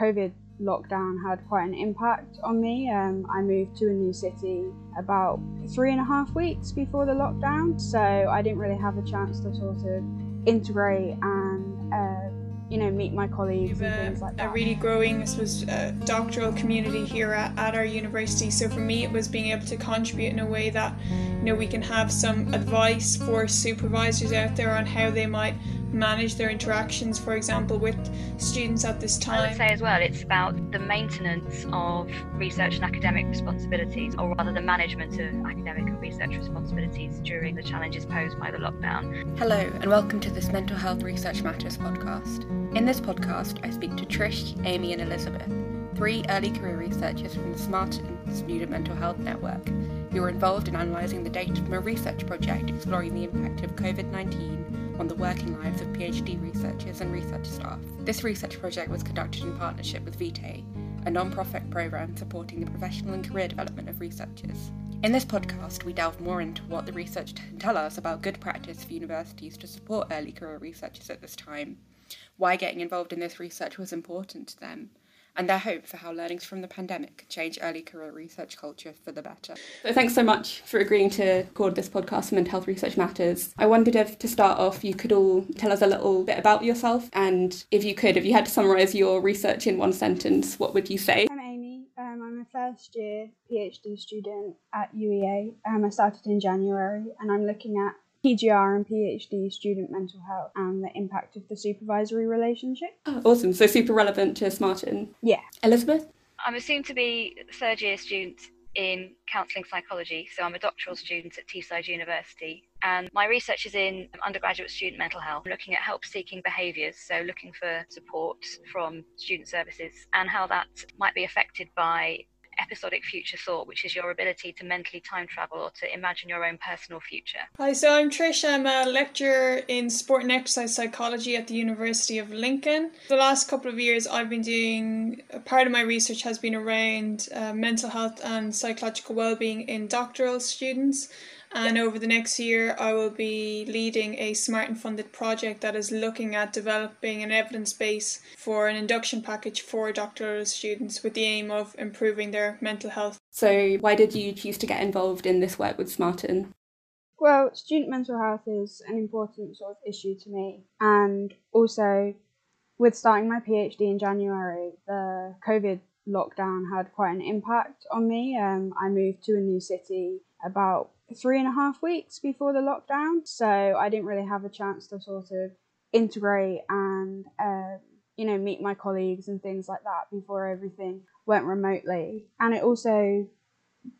COVID lockdown had quite an impact on me. Um, I moved to a new city about three and a half weeks before the lockdown, so I didn't really have a chance to sort of integrate and uh, you know meet my colleagues and things like that. A really growing, this was uh, doctoral community here at, at our university. So for me, it was being able to contribute in a way that you know we can have some advice for supervisors out there on how they might manage their interactions, for example, with students at this time. I would say as well, it's about the maintenance of research and academic responsibilities, or rather the management of academic and research responsibilities during the challenges posed by the lockdown. Hello, and welcome to this Mental Health Research Matters podcast. In this podcast, I speak to Trish, Amy, and Elizabeth, three early career researchers from the Smarten Student Mental Health Network, who were involved in analysing the data from a research project exploring the impact of COVID 19 on the working lives of PhD researchers and research staff. This research project was conducted in partnership with Vitae, a non profit programme supporting the professional and career development of researchers. In this podcast, we delve more into what the research can tell us about good practice for universities to support early career researchers at this time, why getting involved in this research was important to them, and their hope for how learnings from the pandemic could change early career research culture for the better. So thanks so much for agreeing to record this podcast, Mental Health Research Matters. I wondered if to start off you could all tell us a little bit about yourself and if you could, if you had to summarise your research in one sentence, what would you say? I'm Amy. Um, I'm a first year PhD student at UEA. Um, I started in January and I'm looking at PGR and PhD student mental health and the impact of the supervisory relationship. Oh, awesome. So super relevant to Smarten. Yeah. Elizabeth? I'm assumed to be third year student in counselling psychology. So I'm a doctoral student at Teesside University. And my research is in undergraduate student mental health, looking at help seeking behaviours, so looking for support from student services and how that might be affected by episodic future thought, which is your ability to mentally time travel or to imagine your own personal future. Hi, so I'm Trish. I'm a lecturer in sport and exercise psychology at the University of Lincoln. The last couple of years, I've been doing a part of my research has been around uh, mental health and psychological well-being in doctoral students. And over the next year, I will be leading a Smarten funded project that is looking at developing an evidence base for an induction package for doctoral students with the aim of improving their mental health. So, why did you choose to get involved in this work with Smarten? Well, student mental health is an important sort of issue to me, and also with starting my PhD in January, the COVID lockdown had quite an impact on me. Um, I moved to a new city about three and a half weeks before the lockdown, so I didn't really have a chance to sort of integrate and uh, you know meet my colleagues and things like that before everything went remotely. And it also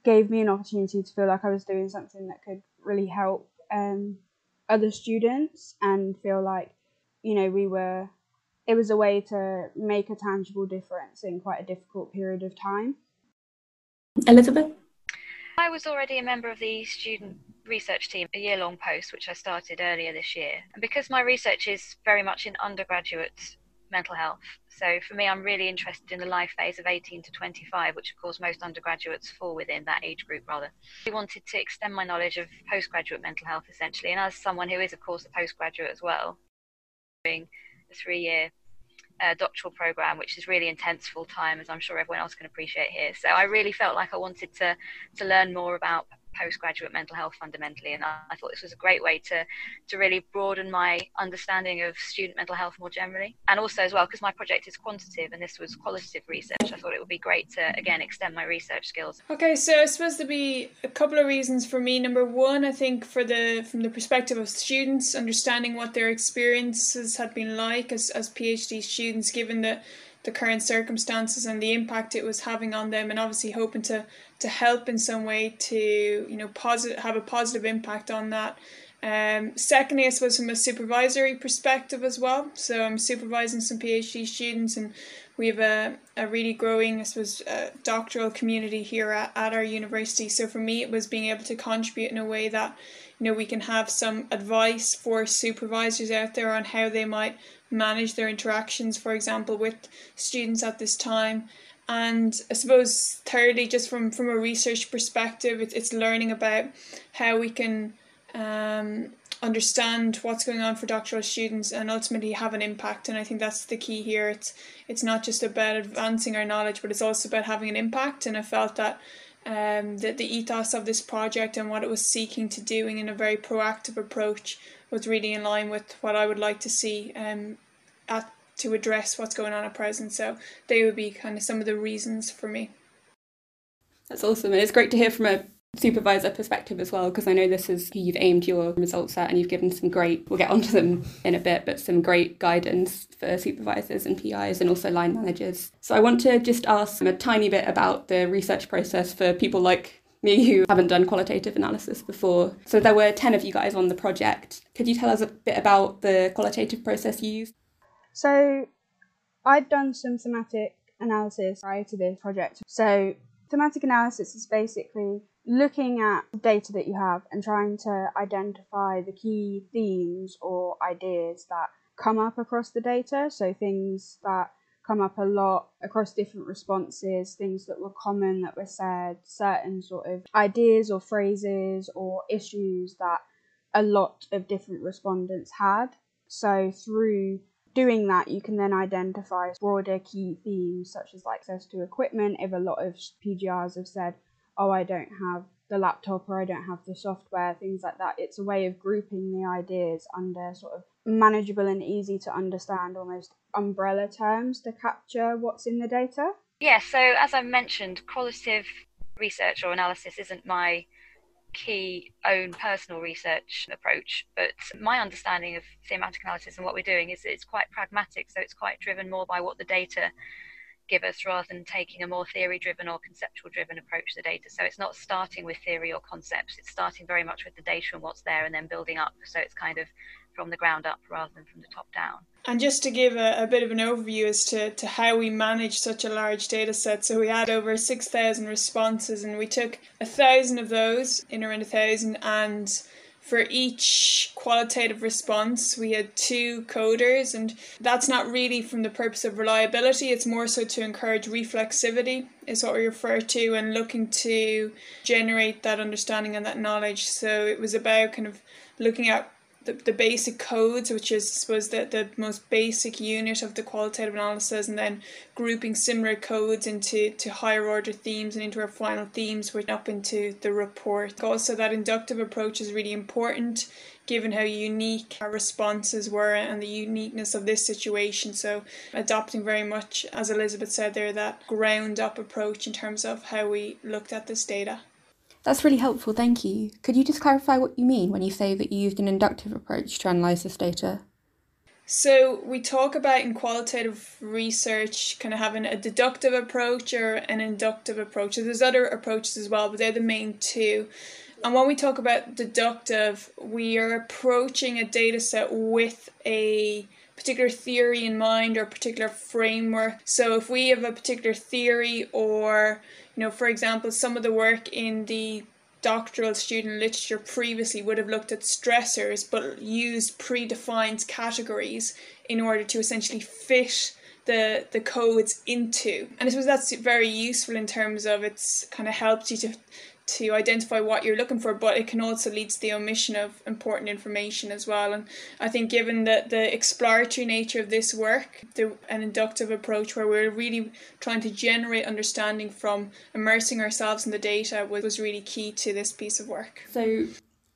gave me an opportunity to feel like I was doing something that could really help um, other students and feel like you know we were it was a way to make a tangible difference in quite a difficult period of time. Elizabeth? I was already a member of the student research team, a year long post, which I started earlier this year. And because my research is very much in undergraduate mental health, so for me, I'm really interested in the life phase of 18 to 25, which of course most undergraduates fall within that age group rather. I wanted to extend my knowledge of postgraduate mental health essentially, and as someone who is, of course, a postgraduate as well, doing a three year uh, doctoral program, which is really intense full time, as I'm sure everyone else can appreciate here. So I really felt like I wanted to to learn more about postgraduate mental health fundamentally and I, thought this was a great way to to really broaden my understanding of student mental health more generally and also as well because my project is quantitative and this was qualitative research. I thought it would be great to again extend my research skills. Okay so it's supposed to be a couple of reasons for me. Number one I think for the from the perspective of students understanding what their experiences had been like as, as PhD students given the the current circumstances and the impact it was having on them and obviously hoping to to help in some way to you know positive have a positive impact on that um, secondly, I suppose from a supervisory perspective as well. So I'm supervising some PhD students, and we have a, a really growing, I suppose, uh, doctoral community here at, at our university. So for me, it was being able to contribute in a way that you know we can have some advice for supervisors out there on how they might manage their interactions, for example, with students at this time. And I suppose thirdly, just from from a research perspective, it's it's learning about how we can um, understand what's going on for doctoral students and ultimately have an impact. And I think that's the key here. It's it's not just about advancing our knowledge but it's also about having an impact. And I felt that um, the, the ethos of this project and what it was seeking to doing in a very proactive approach was really in line with what I would like to see um, at to address what's going on at present so they would be kind of some of the reasons for me that's awesome and it's great to hear from a supervisor perspective as well because I know this is who you've aimed your results at and you've given some great we'll get onto them in a bit but some great guidance for supervisors and PIs and also line managers. So I want to just ask a tiny bit about the research process for people like me who haven't done qualitative analysis before. So there were 10 of you guys on the project. Could you tell us a bit about the qualitative process you used? So I'd done some thematic analysis prior to this project. So thematic analysis is basically looking at the data that you have and trying to identify the key themes or ideas that come up across the data. So things that come up a lot across different responses, things that were common that were said, certain sort of ideas or phrases or issues that a lot of different respondents had. So through doing that, you can then identify broader key themes such as access to equipment. If a lot of PGRs have said, oh, I don't have the laptop or I don't have the software, things like that. It's a way of grouping the ideas under sort of manageable and easy to understand, almost umbrella terms to capture what's in the data. Yeah, so as I mentioned, qualitative research or analysis isn't my key own personal research approach but my understanding of thematic analysis and what we're doing is it's quite pragmatic so it's quite driven more by what the data give us rather than taking a more theory driven or conceptual driven approach to the data. So it's not starting with theory or concepts, it's starting very much with the data and what's there and then building up. So it's kind of from the ground up rather than from the top down. And just to give a, a bit of an overview as to, to how we manage such a large data set. So we had over 6,000 responses and we took a thousand of those, in around a thousand, and for each qualitative response, we had two coders, and that's not really from the purpose of reliability, it's more so to encourage reflexivity, is what we refer to, and looking to generate that understanding and that knowledge. So it was about kind of looking at the, the basic codes, which is, I suppose, the, the most basic unit of the qualitative analysis, and then grouping similar codes into to higher order themes and into our final themes, which up into the report. Also, that inductive approach is really important given how unique our responses were and the uniqueness of this situation. So, adopting very much, as Elizabeth said there, that ground up approach in terms of how we looked at this data. That's really helpful, thank you. Could you just clarify what you mean when you say that you used an inductive approach to analyse this data? So, we talk about in qualitative research kind of having a deductive approach or an inductive approach. So, there's other approaches as well, but they're the main two. And when we talk about deductive, we are approaching a data set with a particular theory in mind or particular framework. So if we have a particular theory or you know, for example, some of the work in the doctoral student literature previously would have looked at stressors but used predefined categories in order to essentially fit the the codes into and I suppose that's very useful in terms of it's kind of helps you to to identify what you're looking for, but it can also lead to the omission of important information as well. And I think, given that the exploratory nature of this work, the, an inductive approach where we're really trying to generate understanding from immersing ourselves in the data was, was really key to this piece of work. So,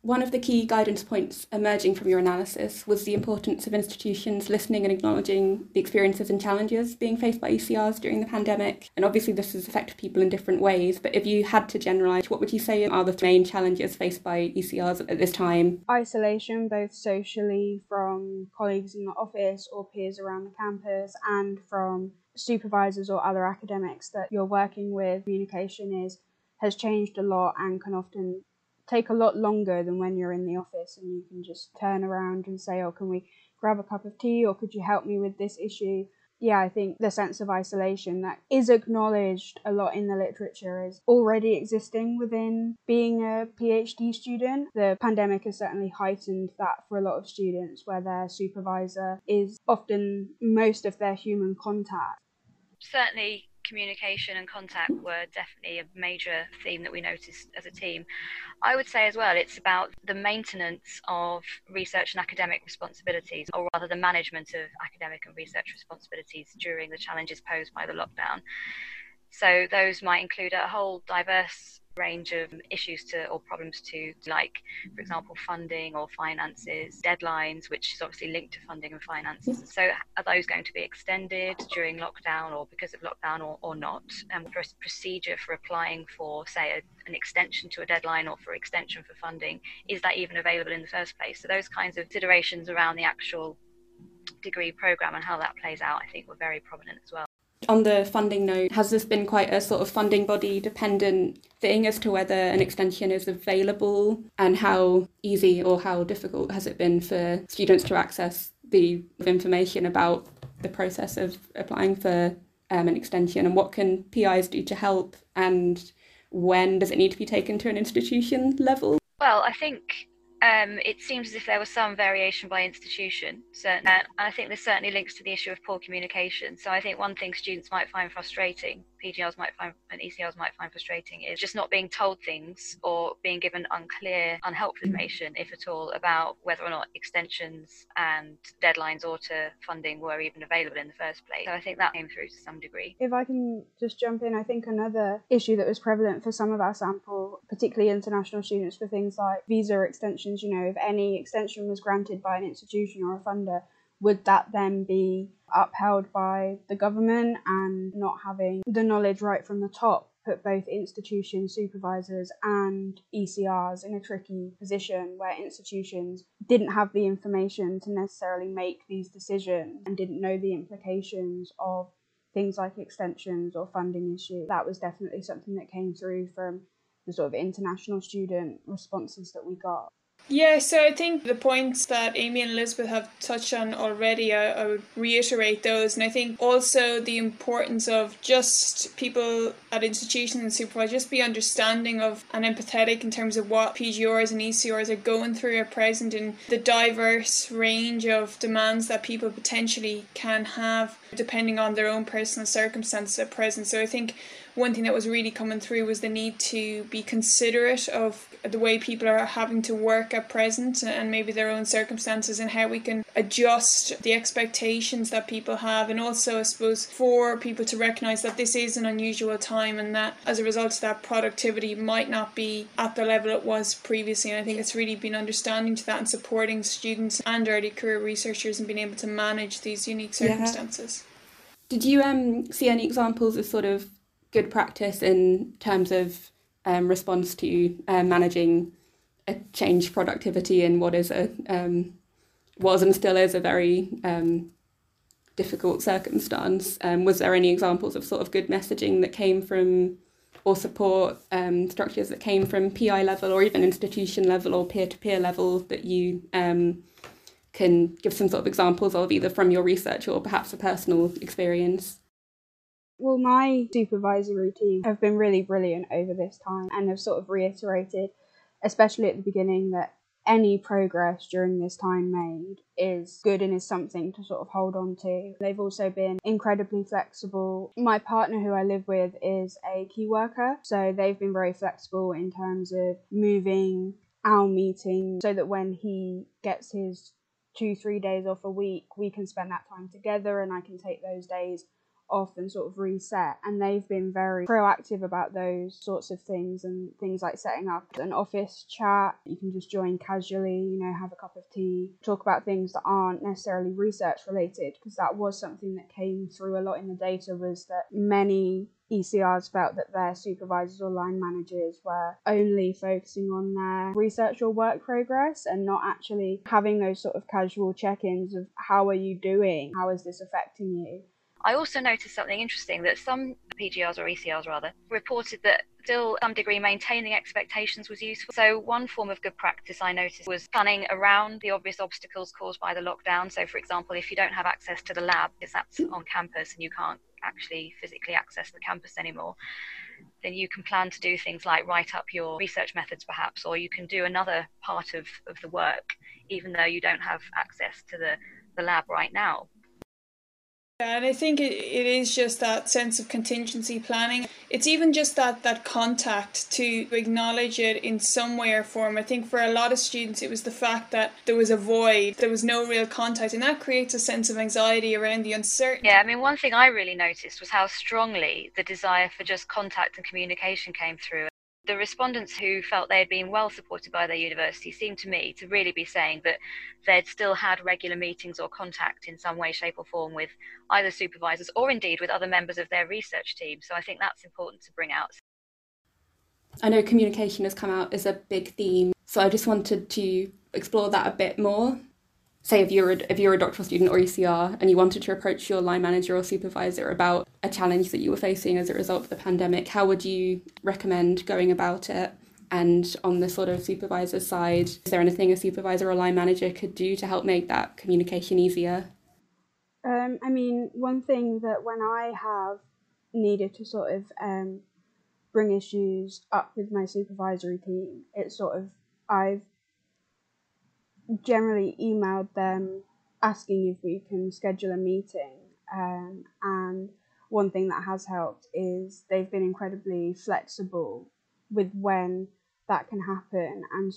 one of the key guidance points emerging from your analysis was the importance of institutions listening and acknowledging the experiences and challenges being faced by ECRs during the pandemic. And obviously, this has affected people in different ways. But if you had to generalise, what would you say are the main challenges faced by ECRs at this time? Isolation, both socially from colleagues in the office or peers around the campus, and from supervisors or other academics that you're working with. Communication is has changed a lot and can often take a lot longer than when you're in the office and you can just turn around and say, Oh, can we grab a cup of tea or could you help me with this issue? Yeah, I think the sense of isolation that is acknowledged a lot in the literature is already existing within being a PhD student. The pandemic has certainly heightened that for a lot of students, where their supervisor is often most of their human contact. Certainly, communication and contact were definitely a major theme that we noticed as a team. I would say as well, it's about the maintenance of research and academic responsibilities, or rather the management of academic and research responsibilities during the challenges posed by the lockdown. So those might include a whole diverse range of issues to or problems to like for example funding or finances deadlines which is obviously linked to funding and finances. So are those going to be extended during lockdown or because of lockdown or, or not? And procedure for applying for say a, an extension to a deadline or for extension for funding is that even available in the first place? So those kinds of considerations around the actual degree program and how that plays out i think were very prominent as well on the funding note, has this been quite a sort of funding body dependent thing as to whether an extension is available and how easy or how difficult has it been for students to access the information about the process of applying for um, an extension and what can PIs do to help and when does it need to be taken to an institution level? Well, I think um, it seems as if there was some variation by institution, certain, and I think this certainly links to the issue of poor communication. So I think one thing students might find frustrating PGRs might find and ECLs might find frustrating is just not being told things or being given unclear, unhelpful mm. information, if at all, about whether or not extensions and deadlines or to funding were even available in the first place. So I think that came through to some degree. If I can just jump in, I think another issue that was prevalent for some of our sample, particularly international students, for things like visa extensions, you know, if any extension was granted by an institution or a funder, would that then be upheld by the government and not having the knowledge right from the top put both institution supervisors and ECRs in a tricky position where institutions didn't have the information to necessarily make these decisions and didn't know the implications of things like extensions or funding issues. That was definitely something that came through from the sort of international student responses that we got. Yeah, so I think the points that Amy and Elizabeth have touched on already, I, I, would reiterate those. And I think also the importance of just people at institutions and supervisors just be understanding of and empathetic in terms of what PGRs and ECRs are going through at present and the diverse range of demands that people potentially can have depending on their own personal circumstances at present. So I think one thing that was really coming through was the need to be considerate of the way people are having to work at present and maybe their own circumstances and how we can adjust the expectations that people have and also I suppose for people to recognize that this is an unusual time and that as a result of that productivity might not be at the level it was previously and I think it's really been understanding to that and supporting students and early career researchers and being able to manage these unique circumstances. Yeah. Did you um, see any examples of sort of good practice in terms of um, response to uh, managing a change productivity in what is a um, was and still is a very um, difficult circumstance. Um, was there any examples of sort of good messaging that came from or support um, structures that came from PI level or even institution level or peer to peer level that you can give some sort of examples of either from your research or perhaps a personal experience? Well, my supervisory team have been really brilliant over this time and have sort of reiterated, especially at the beginning, that any progress during this time made is good and is something to sort of hold on to. They've also been incredibly flexible. My partner, who I live with, is a key worker, so they've been very flexible in terms of moving our meeting so that when he gets his two, three days off a week, we can spend that time together and I can take those days off and sort of reset. And they've been very proactive about those sorts of things and things like setting up an office chat. You can just join casually, you know, have a cup of tea, talk about things that aren't necessarily research related, because that was something that came through a lot in the data was that many ECRs felt that their supervisors or line managers were only focusing on their research or work progress and not actually having those sort of casual check ins of how are you doing? How is this affecting you? I also noticed something interesting that some PGRs or ECRs rather reported that still some degree maintaining expectations was useful. So one form of good practice I noticed was planning around the obvious obstacles caused by the lockdown. So for example, if you don't have access to the lab because that's hmm. on campus and you can't actually physically access the campus anymore, then you can plan to do things like write up your research methods perhaps, or you can do another part of, of the work even though you don't have access to the, the lab right now. And I think it, it is just that sense of contingency planning. It's even just that that contact to acknowledge it in some way or form. I think for a lot of students, it was the fact that there was a void, there was no real contact, and that creates a sense of anxiety around the uncertainty. Yeah, I mean, one thing I really noticed was how strongly the desire for just contact and communication came through. The respondents who felt they had been well supported by their university seemed to me to really be saying that they'd still had regular meetings or contact in some way, shape, or form with either supervisors or indeed with other members of their research team. So I think that's important to bring out. I know communication has come out as a big theme, so I just wanted to explore that a bit more say if you're a, if you're a doctoral student or ECR and you wanted to approach your line manager or supervisor about a challenge that you were facing as a result of the pandemic, how would you recommend going about it? And on the sort of supervisor side, is there anything a supervisor or line manager could do to help make that communication easier? Um, I mean, one thing that when I have needed to sort of um, bring issues up with my supervisory team, it's sort of I've generally emailed them asking if we can schedule a meeting. Um, and one thing that has helped is they've been incredibly flexible with when that can happen and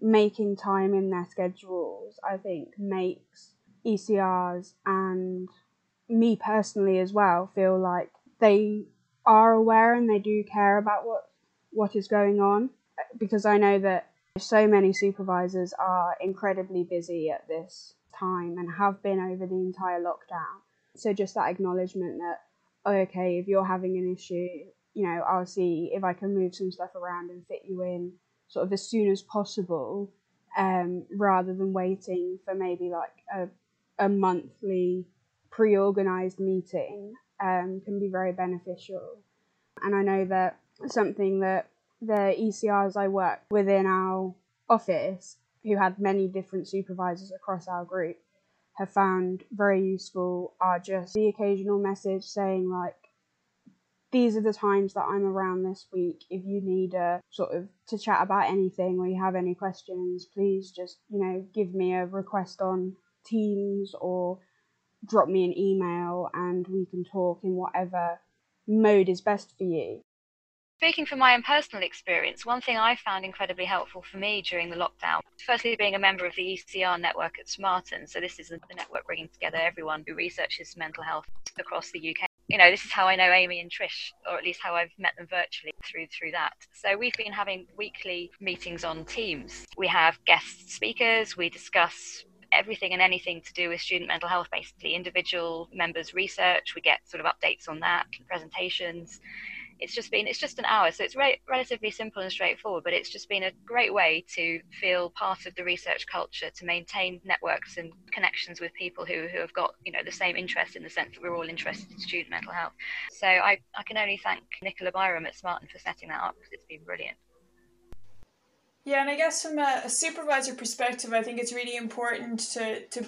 making time in their schedules, I think, makes ECRs and me personally as well feel like they are aware and they do care about what what is going on because I know that so many supervisors are incredibly busy at this time and have been over the entire lockdown. So just that acknowledgement that, oh, okay, if you're having an issue, you know, I'll see if I can move some stuff around and fit you in sort of as soon as possible, um, rather than waiting for maybe like a, a monthly pre-organized meeting um, can be very beneficial. And I know that something that the ECRs I work within our office, who had many different supervisors across our group, have found very useful are just the occasional message saying like these are the times that I'm around this week. If you need a sort of to chat about anything or you have any questions, please just, you know, give me a request on Teams or drop me an email and we can talk in whatever mode is best for you. Speaking from my own personal experience, one thing I found incredibly helpful for me during the lockdown, firstly being a member of the ECR network at Smarten, so this is the network bringing together everyone who researches mental health across the UK. You know, this is how I know Amy and Trish, or at least how I've met them virtually through through that. So we've been having weekly meetings on Teams. We have guest speakers. We discuss everything and anything to do with student mental health, basically individual members' research. We get sort of updates on that, presentations it's just been it's just an hour so it's re- relatively simple and straightforward but it's just been a great way to feel part of the research culture to maintain networks and connections with people who, who have got you know the same interest in the sense that we're all interested in student mental health. So i, I can only thank Nicola Byrom at Smarten for setting that up because it's been brilliant. Yeah and i guess from a, a supervisor perspective i think it's really important to to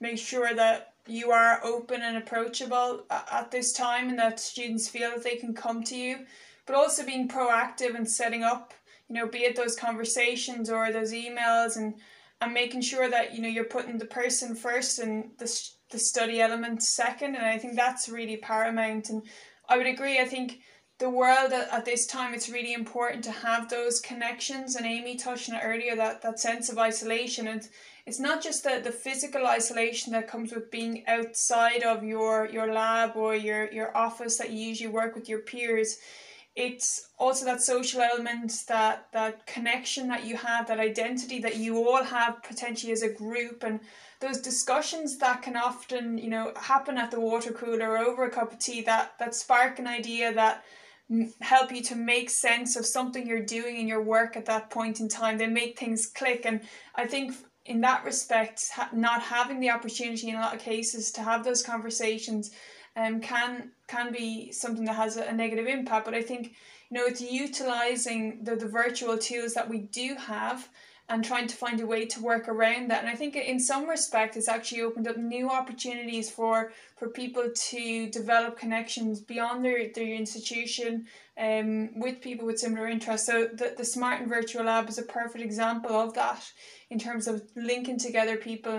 make sure that you are open and approachable uh, at this time and that students feel that they can come to you but also being proactive and setting up you know be it those conversations or those emails and and making sure that you know you're putting the person first and the, the study element second and i think that's really paramount and i would agree i think the world at, at this time it's really important to have those connections and amy touched on it earlier that that sense of isolation and it's not just the, the physical isolation that comes with being outside of your your lab or your your office that you usually work with your peers. It's also that social element that that connection that you have that identity that you all have potentially as a group. And those discussions that can often you know happen at the water cooler over a cup of tea that that spark an idea that help you to make sense of something you're doing in your work at that point in time. They make things click. And i think in that respect, ha- not having the opportunity in a lot of cases to have those conversations um, can can be something that has a, a negative impact. But I think you know it's utilizing the, the virtual tools that we do have and trying to find a way to work around that. And I think in some respect, it's actually opened up new opportunities for for people to develop connections beyond their, their institution um, with people with similar interests. So the, the Smarten Virtual Lab is a perfect example of that in terms of linking together people.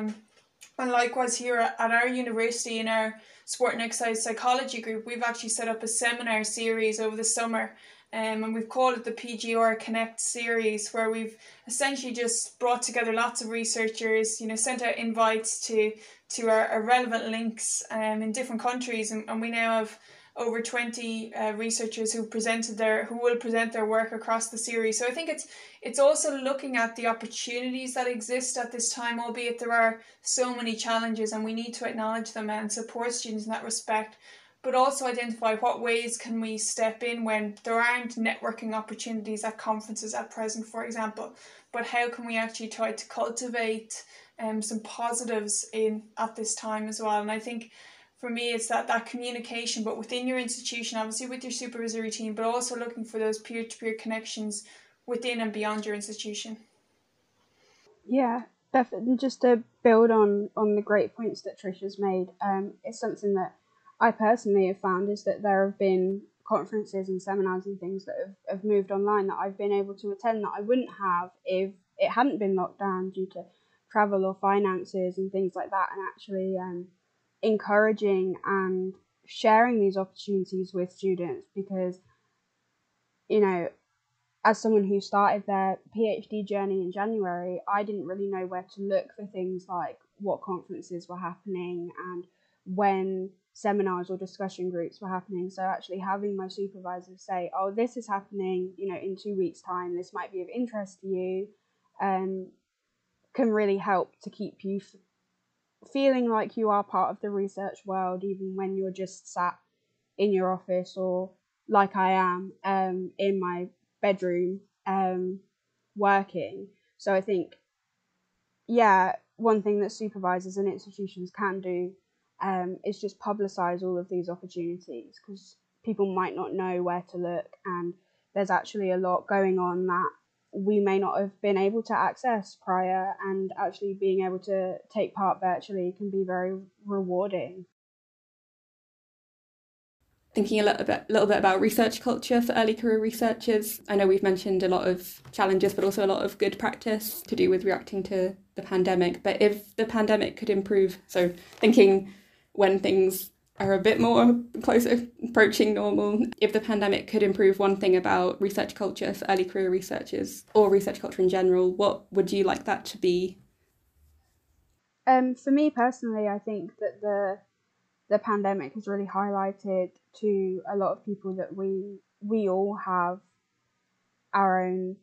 And likewise here at our university in our sport and exercise psychology group, we've actually set up a seminar series over the summer. Um, and we've called it the PGR Connect series, where we've essentially just brought together lots of researchers, you know, sent out invites to to our, our relevant links um, in different countries, and, and we now have over 20 uh, researchers who presented their who will present their work across the series. So i think it's it's also looking at the opportunities that exist at this time albeit there are so many challenges and we need to acknowledge them and support students in that respect but also identify what ways can we step in when there aren't networking opportunities at conferences at present for example. But how can we actually try to cultivate um, some positives in at this time as well? And i think for me it's that that communication but within your institution obviously with your supervisory team but also looking for those peer-to-peer connections within and beyond your institution. Yeah definitely. Just to build on on the great points that trisha's made um, it's something that i personally have found is that there have been conferences and seminars and things that have, have moved online that i've been able to attend that i wouldn't have if it hadn't been locked down due to travel or finances and things like that. And actually um, encouraging and sharing these opportunities with students because you know as someone who started their PhD journey in January, I didn't really know where to look for things like what conferences were happening and when seminars or discussion groups were happening. So actually having my supervisors say, "Oh, this is happening, you know, in 2 weeks time. This might be of interest to you." Um can really help to keep you feeling like you are part of the research world, even when you're just sat in your office or like I am um, in my bedroom um, working. So I think, yeah, one thing that supervisors and institutions can do um, is just publicize all of these opportunities because people might not know where to look, and there's actually a lot going on that we may not have been able to access prior and actually being able to take part virtually can be very rewarding thinking a little bit, little bit about research culture for early career researchers. I know we've mentioned a lot of challenges, but also a lot of good practice to do with reacting to the pandemic. But if the pandemic could improve, so thinking when things are a bit more closer approaching normal. If the pandemic could improve one thing about research culture for early career researchers or research culture in general, what would you like that to be? Um, for me personally, I think that the the pandemic has really highlighted to a lot of people that we we all have our own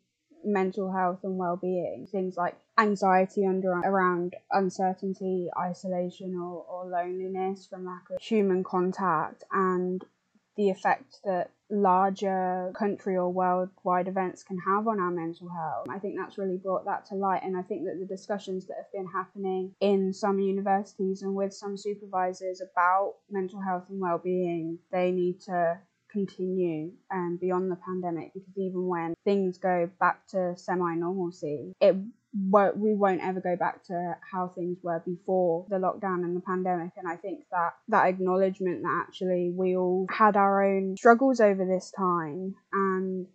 mental health and well-being things like anxiety under around uncertainty isolation or, or loneliness from lack of human contact and the effect that larger country or worldwide events can have on our mental health. I think that's really brought that to light, and I think that the discussions that have been happening in some universities and with some supervisors about mental health and well-being, they need to continue um, beyond the pandemic because even when things go back to semi normalcy, it won't, we won't ever go back to how things were before the lockdown and the pandemic. And I think that that acknowledgement that actually we all had our own struggles over this time and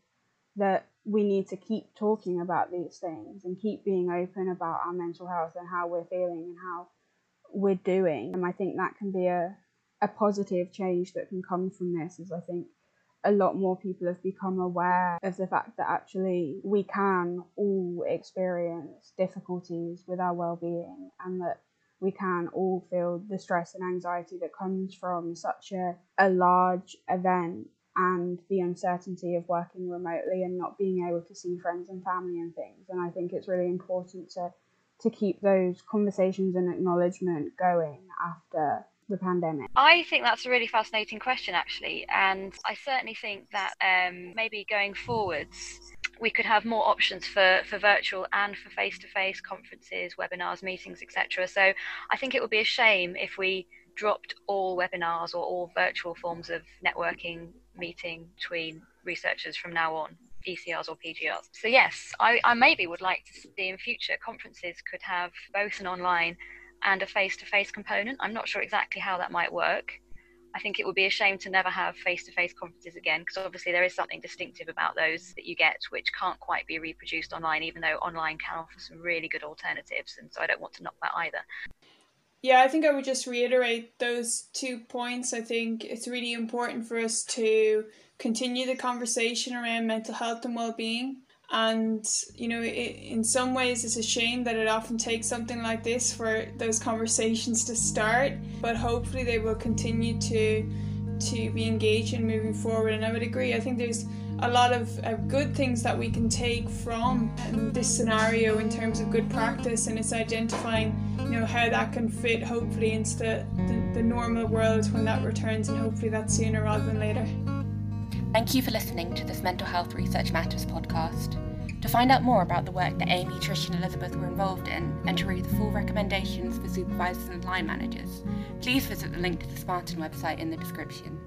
that we need to keep talking about these things and keep being open about our mental health and how we're feeling and how we're doing. And I think that can be a, a positive change that can come from this is I think a lot more people have become aware of the fact that actually we can all experience difficulties with our well-being and that we can all feel the stress and anxiety that comes from such a, a large event and the uncertainty of working remotely and not being able to see friends and family and things. And i think it's really important to to keep those conversations and acknowledgement going after the pandemic? I think that's a really fascinating question, actually. And I certainly think that um, maybe going forwards, we could have more options for, for virtual and for face to face conferences, webinars, meetings, etc. So I think it would be a shame if we dropped all webinars or all virtual forms of networking meeting between researchers from now on. ECRs or PGRs. So yes, I, I maybe would like to see in future conferences could have both an online and a face to face component. I'm not sure exactly how that might work. I think it would be a shame to never have face to face conferences again because obviously there is something distinctive about those that you get which can't quite be reproduced online, even though online can offer some really good alternatives. And so I don't want to knock that either. Yeah, I think I would just reiterate those two points. I think it's really important for us to continue the conversation around mental health and well-being and you know it, in some ways it's a shame that it often takes something like this for those conversations to start but hopefully they will continue to to be engaged in moving forward. And i would agree i think there's a lot of uh, good things that we can take from um, this scenario in terms of good practice and it's identifying you know how that can fit hopefully into the, the, the normal world when that returns and hopefully that's sooner rather than later Thank you for listening to this Mental Health Research Matters podcast. To find out more about the work that Amy, Trish, and Elizabeth were involved in, and to read the full recommendations for supervisors and line managers, please visit the link to the Smarten website in the description.